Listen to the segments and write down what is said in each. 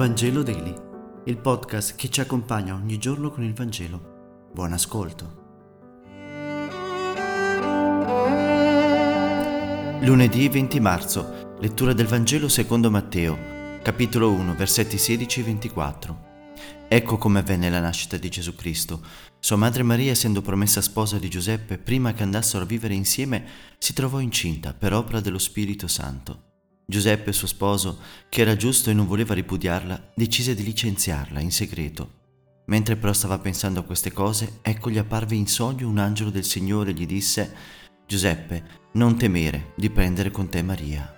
Vangelo Daily, il podcast che ci accompagna ogni giorno con il Vangelo. Buon ascolto. Lunedì 20 marzo, lettura del Vangelo secondo Matteo, capitolo 1, versetti 16 e 24. Ecco come avvenne la nascita di Gesù Cristo. Sua madre Maria, essendo promessa sposa di Giuseppe, prima che andassero a vivere insieme, si trovò incinta per opera dello Spirito Santo. Giuseppe, suo sposo, che era giusto e non voleva ripudiarla, decise di licenziarla in segreto. Mentre però stava pensando a queste cose, ecco gli apparve in sogno un angelo del Signore e gli disse Giuseppe, non temere di prendere con te Maria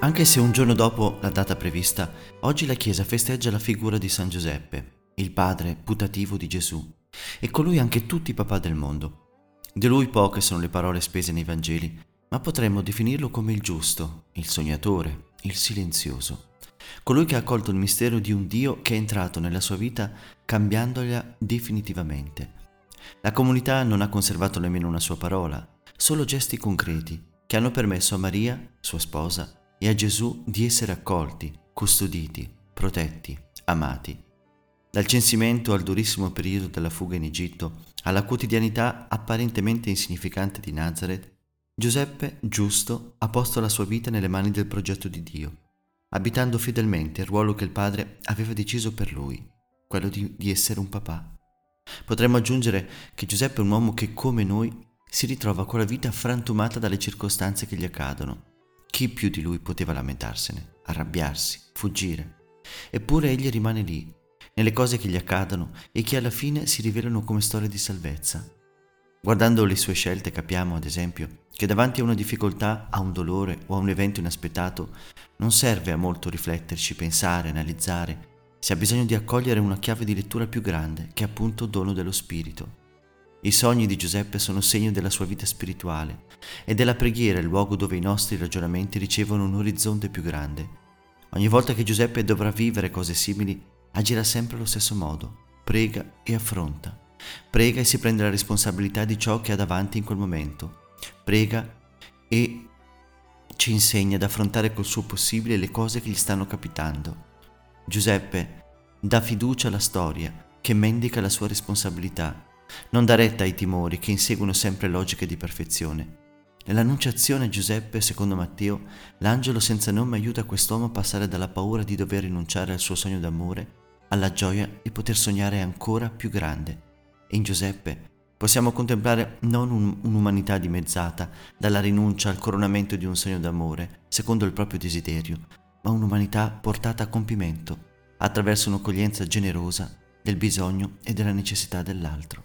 Anche se un giorno dopo la data prevista, oggi la Chiesa festeggia la figura di San Giuseppe, il padre putativo di Gesù, e con lui anche tutti i papà del mondo. Di lui poche sono le parole spese nei Vangeli, ma potremmo definirlo come il giusto, il sognatore, il silenzioso, colui che ha accolto il mistero di un Dio che è entrato nella sua vita cambiandola definitivamente. La comunità non ha conservato nemmeno una sua parola, solo gesti concreti che hanno permesso a Maria, sua sposa, e a Gesù di essere accolti, custoditi, protetti, amati. Dal censimento al durissimo periodo della fuga in Egitto, alla quotidianità apparentemente insignificante di Nazareth, Giuseppe, giusto, ha posto la sua vita nelle mani del progetto di Dio, abitando fedelmente il ruolo che il padre aveva deciso per lui, quello di, di essere un papà. Potremmo aggiungere che Giuseppe è un uomo che, come noi, si ritrova con la vita frantumata dalle circostanze che gli accadono chi più di lui poteva lamentarsene, arrabbiarsi, fuggire? Eppure egli rimane lì, nelle cose che gli accadono e che alla fine si rivelano come storie di salvezza. Guardando le sue scelte capiamo, ad esempio, che davanti a una difficoltà, a un dolore o a un evento inaspettato, non serve a molto rifletterci, pensare, analizzare, si ha bisogno di accogliere una chiave di lettura più grande, che è appunto dono dello Spirito. I sogni di Giuseppe sono segno della sua vita spirituale e della preghiera il luogo dove i nostri ragionamenti ricevono un orizzonte più grande. Ogni volta che Giuseppe dovrà vivere cose simili, agirà sempre allo stesso modo, prega e affronta. Prega e si prende la responsabilità di ciò che ha davanti in quel momento. Prega e ci insegna ad affrontare col suo possibile le cose che gli stanno capitando. Giuseppe dà fiducia alla storia che mendica la sua responsabilità non dà retta ai timori che inseguono sempre logiche di perfezione. Nell'annunciazione a Giuseppe, secondo Matteo, l'angelo senza nome aiuta quest'uomo a passare dalla paura di dover rinunciare al suo sogno d'amore alla gioia di poter sognare ancora più grande. E in Giuseppe possiamo contemplare non un, un'umanità dimezzata dalla rinuncia al coronamento di un sogno d'amore, secondo il proprio desiderio, ma un'umanità portata a compimento attraverso un'accoglienza generosa del bisogno e della necessità dell'altro.